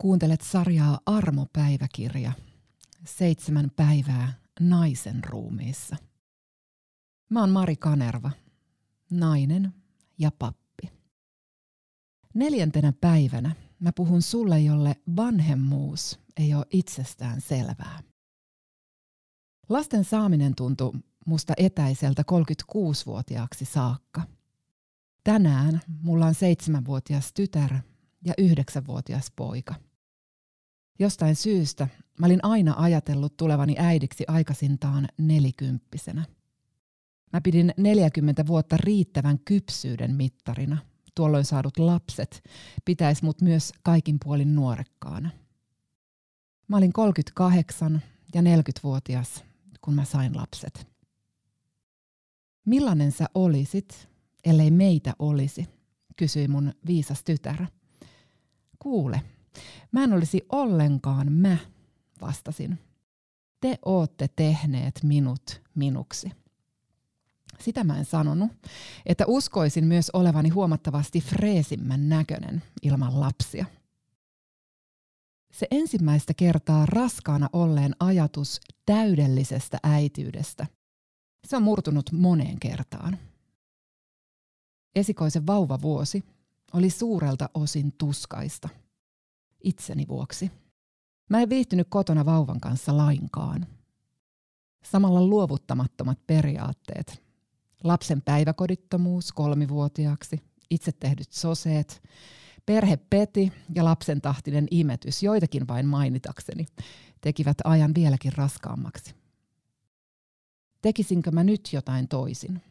Kuuntelet sarjaa Armopäiväkirja. Seitsemän päivää naisen ruumiissa. Mä oon Mari Kanerva, nainen ja pappi. Neljäntenä päivänä mä puhun sulle, jolle vanhemmuus ei ole itsestään selvää. Lasten saaminen tuntui musta etäiseltä 36-vuotiaaksi saakka. Tänään mulla on seitsemänvuotias tytär ja yhdeksänvuotias poika – Jostain syystä mä olin aina ajatellut tulevani äidiksi aikaisintaan nelikymppisenä. Mä pidin 40 vuotta riittävän kypsyyden mittarina. Tuolloin saadut lapset pitäis mut myös kaikin puolin nuorekkaana. Mä olin 38 ja 40-vuotias, kun mä sain lapset. Millainen sä olisit, ellei meitä olisi, kysyi mun viisas tytär. Kuule, Mä en olisi ollenkaan mä, vastasin. Te ootte tehneet minut minuksi. Sitä mä en sanonut, että uskoisin myös olevani huomattavasti freesimmän näköinen ilman lapsia. Se ensimmäistä kertaa raskaana olleen ajatus täydellisestä äityydestä. Se on murtunut moneen kertaan. Esikoisen vauvavuosi oli suurelta osin tuskaista – itseni vuoksi. Mä en viihtynyt kotona vauvan kanssa lainkaan. Samalla luovuttamattomat periaatteet. Lapsen päiväkodittomuus kolmivuotiaaksi, itse tehdyt soseet, perhe peti ja lapsen tahtinen imetys, joitakin vain mainitakseni, tekivät ajan vieläkin raskaammaksi. Tekisinkö mä nyt jotain toisin?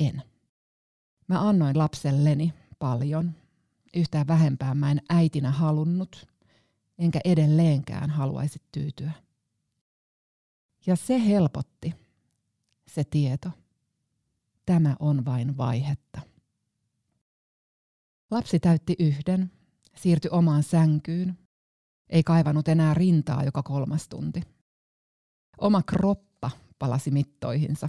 En. Mä annoin lapselleni paljon Yhtään vähempää mä en äitinä halunnut, enkä edelleenkään haluaisi tyytyä. Ja se helpotti, se tieto. Tämä on vain vaihetta. Lapsi täytti yhden, siirtyi omaan sänkyyn, ei kaivannut enää rintaa joka kolmas tunti. Oma kroppa palasi mittoihinsa.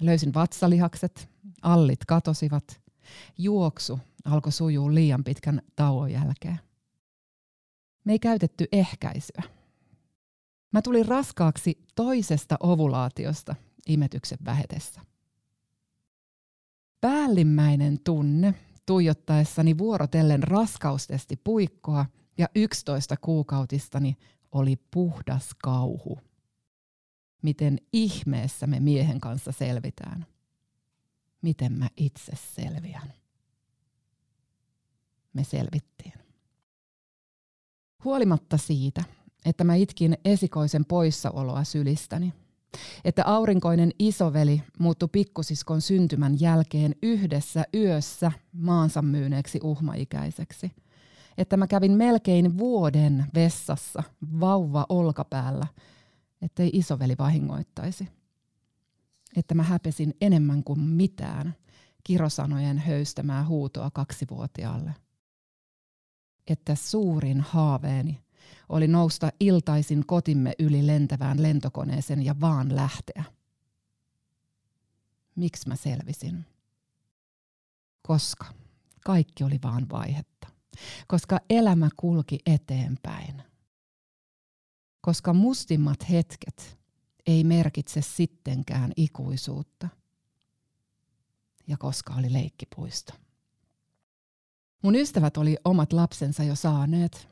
Löysin vatsalihakset, allit katosivat, juoksu alkoi sujuu liian pitkän tauon jälkeen. Me ei käytetty ehkäisyä. Mä tulin raskaaksi toisesta ovulaatiosta imetyksen vähetessä. Päällimmäinen tunne tuijottaessani vuorotellen raskaustesti puikkoa ja 11 kuukautistani oli puhdas kauhu. Miten ihmeessä me miehen kanssa selvitään? Miten mä itse selviän? Me selvittiin. Huolimatta siitä, että mä itkin esikoisen poissaoloa sylistäni, että aurinkoinen isoveli muuttui pikkusiskon syntymän jälkeen yhdessä yössä maansa myyneeksi uhmaikäiseksi, että mä kävin melkein vuoden vessassa vauva olkapäällä, ettei isoveli vahingoittaisi, että mä häpesin enemmän kuin mitään kirosanojen höystämää huutoa kaksivuotiaalle että suurin haaveeni oli nousta iltaisin kotimme yli lentävään lentokoneeseen ja vaan lähteä. Miksi mä selvisin? Koska kaikki oli vaan vaihetta. Koska elämä kulki eteenpäin. Koska mustimmat hetket ei merkitse sittenkään ikuisuutta. Ja koska oli leikkipuisto. Mun ystävät oli omat lapsensa jo saaneet,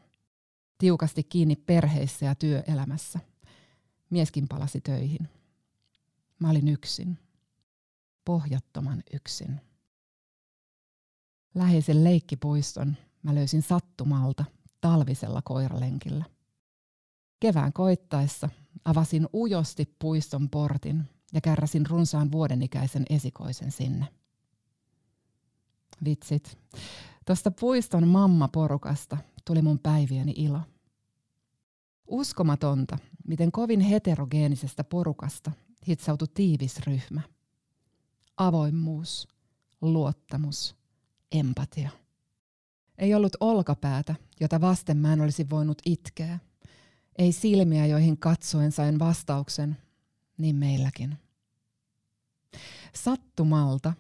tiukasti kiinni perheissä ja työelämässä. Mieskin palasi töihin. Mä olin yksin, pohjattoman yksin. Läheisen leikkipuiston mä löysin sattumalta talvisella koiralenkillä. Kevään koittaessa avasin ujosti puiston portin ja kärräsin runsaan vuodenikäisen esikoisen sinne. Vitsit. Tuosta puiston mamma-porukasta tuli mun päivieni ilo. Uskomatonta, miten kovin heterogeenisestä porukasta hitsautui tiivis ryhmä. Avoimuus, luottamus, empatia. Ei ollut olkapäätä, jota vasten mä en olisi voinut itkeä. Ei silmiä, joihin katsoen sain vastauksen, niin meilläkin. Sattumalta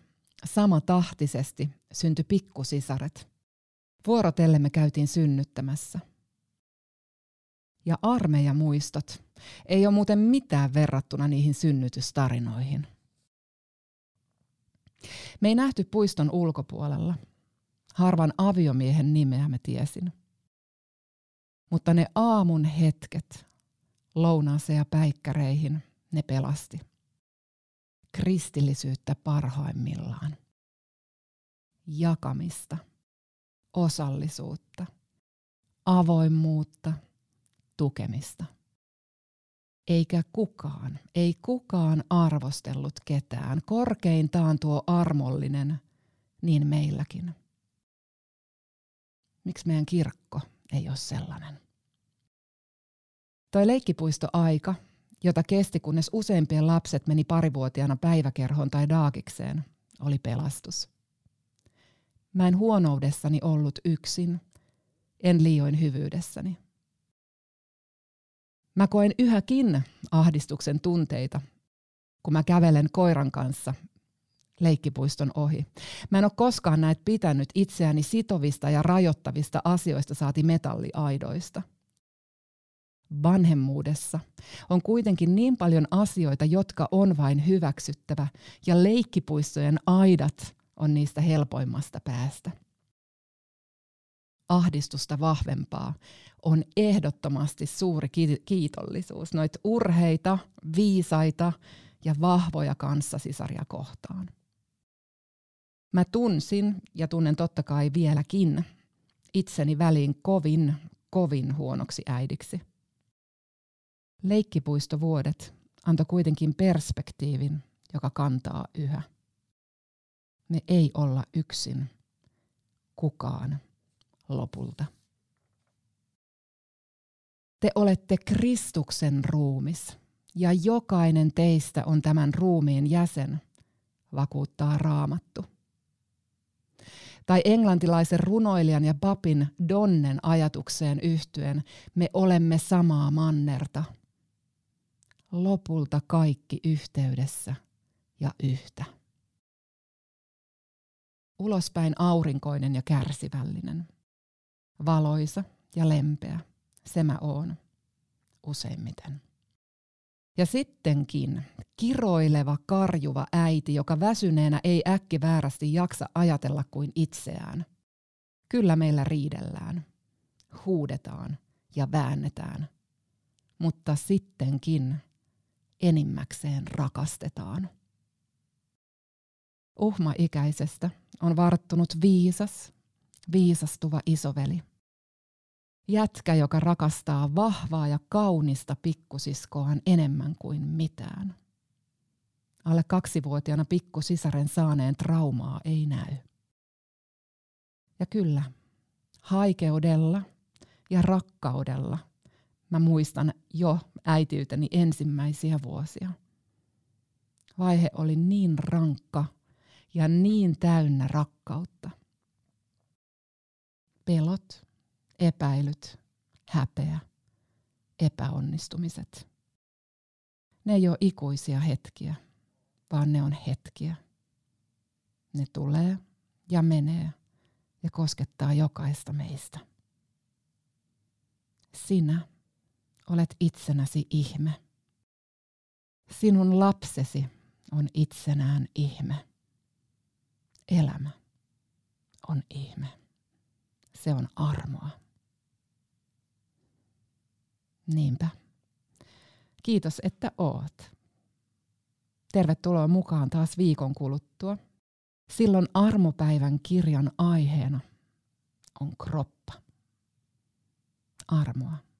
sama tahtisesti syntyi pikkusisaret. Vuorotellemme käytiin synnyttämässä. Ja armeijamuistot ei ole muuten mitään verrattuna niihin synnytystarinoihin. Me ei nähty puiston ulkopuolella. Harvan aviomiehen nimeä me tiesin. Mutta ne aamun hetket lounaaseen ja päikkäreihin ne pelasti. Kristillisyyttä parhaimmillaan. Jakamista, osallisuutta, avoimuutta, tukemista. Eikä kukaan, ei kukaan arvostellut ketään. Korkeintaan tuo armollinen, niin meilläkin. Miksi meidän kirkko ei ole sellainen? Toi leikkipuistoaika, jota kesti kunnes useimpien lapset meni parivuotiaana päiväkerhoon tai daagikseen, oli pelastus. Mä en huonoudessani ollut yksin, en liioin hyvyydessäni. Mä koen yhäkin ahdistuksen tunteita, kun mä kävelen koiran kanssa leikkipuiston ohi. Mä en ole koskaan näet pitänyt itseäni sitovista ja rajoittavista asioista saati metalliaidoista. Vanhemmuudessa on kuitenkin niin paljon asioita, jotka on vain hyväksyttävä, ja leikkipuistojen aidat on niistä helpoimmasta päästä. Ahdistusta vahvempaa on ehdottomasti suuri kiitollisuus noita urheita, viisaita ja vahvoja kanssasisaria kohtaan. Mä tunsin ja tunnen totta kai vieläkin itseni väliin kovin, kovin huonoksi äidiksi. Leikkipuistovuodet antoi kuitenkin perspektiivin, joka kantaa yhä. Me ei olla yksin kukaan lopulta. Te olette Kristuksen ruumis ja jokainen teistä on tämän ruumiin jäsen, vakuuttaa raamattu. Tai englantilaisen runoilijan ja papin Donnen ajatukseen yhtyen, me olemme samaa mannerta. Lopulta kaikki yhteydessä ja yhtä. Ulospäin aurinkoinen ja kärsivällinen. Valoisa ja lempeä. Se mä oon. Useimmiten. Ja sittenkin kiroileva, karjuva äiti, joka väsyneenä ei äkki väärästi jaksa ajatella kuin itseään. Kyllä meillä riidellään, huudetaan ja väännetään, mutta sittenkin enimmäkseen rakastetaan. Uhma-ikäisestä on varttunut viisas, viisastuva isoveli – Jätkä, joka rakastaa vahvaa ja kaunista pikkusiskoaan enemmän kuin mitään. Alle kaksivuotiaana pikkusisaren saaneen traumaa ei näy. Ja kyllä, haikeudella ja rakkaudella mä muistan jo äitiyteni ensimmäisiä vuosia. Vaihe oli niin rankka ja niin täynnä rakkautta. Pelot, epäilyt, häpeä, epäonnistumiset. Ne ei ole ikuisia hetkiä, vaan ne on hetkiä. Ne tulee ja menee ja koskettaa jokaista meistä. Sinä olet itsenäsi ihme. Sinun lapsesi on itsenään ihme. Elämä on ihme. Se on armoa. Niinpä. Kiitos, että oot. Tervetuloa mukaan taas viikon kuluttua. Silloin armopäivän kirjan aiheena on kroppa. Armoa.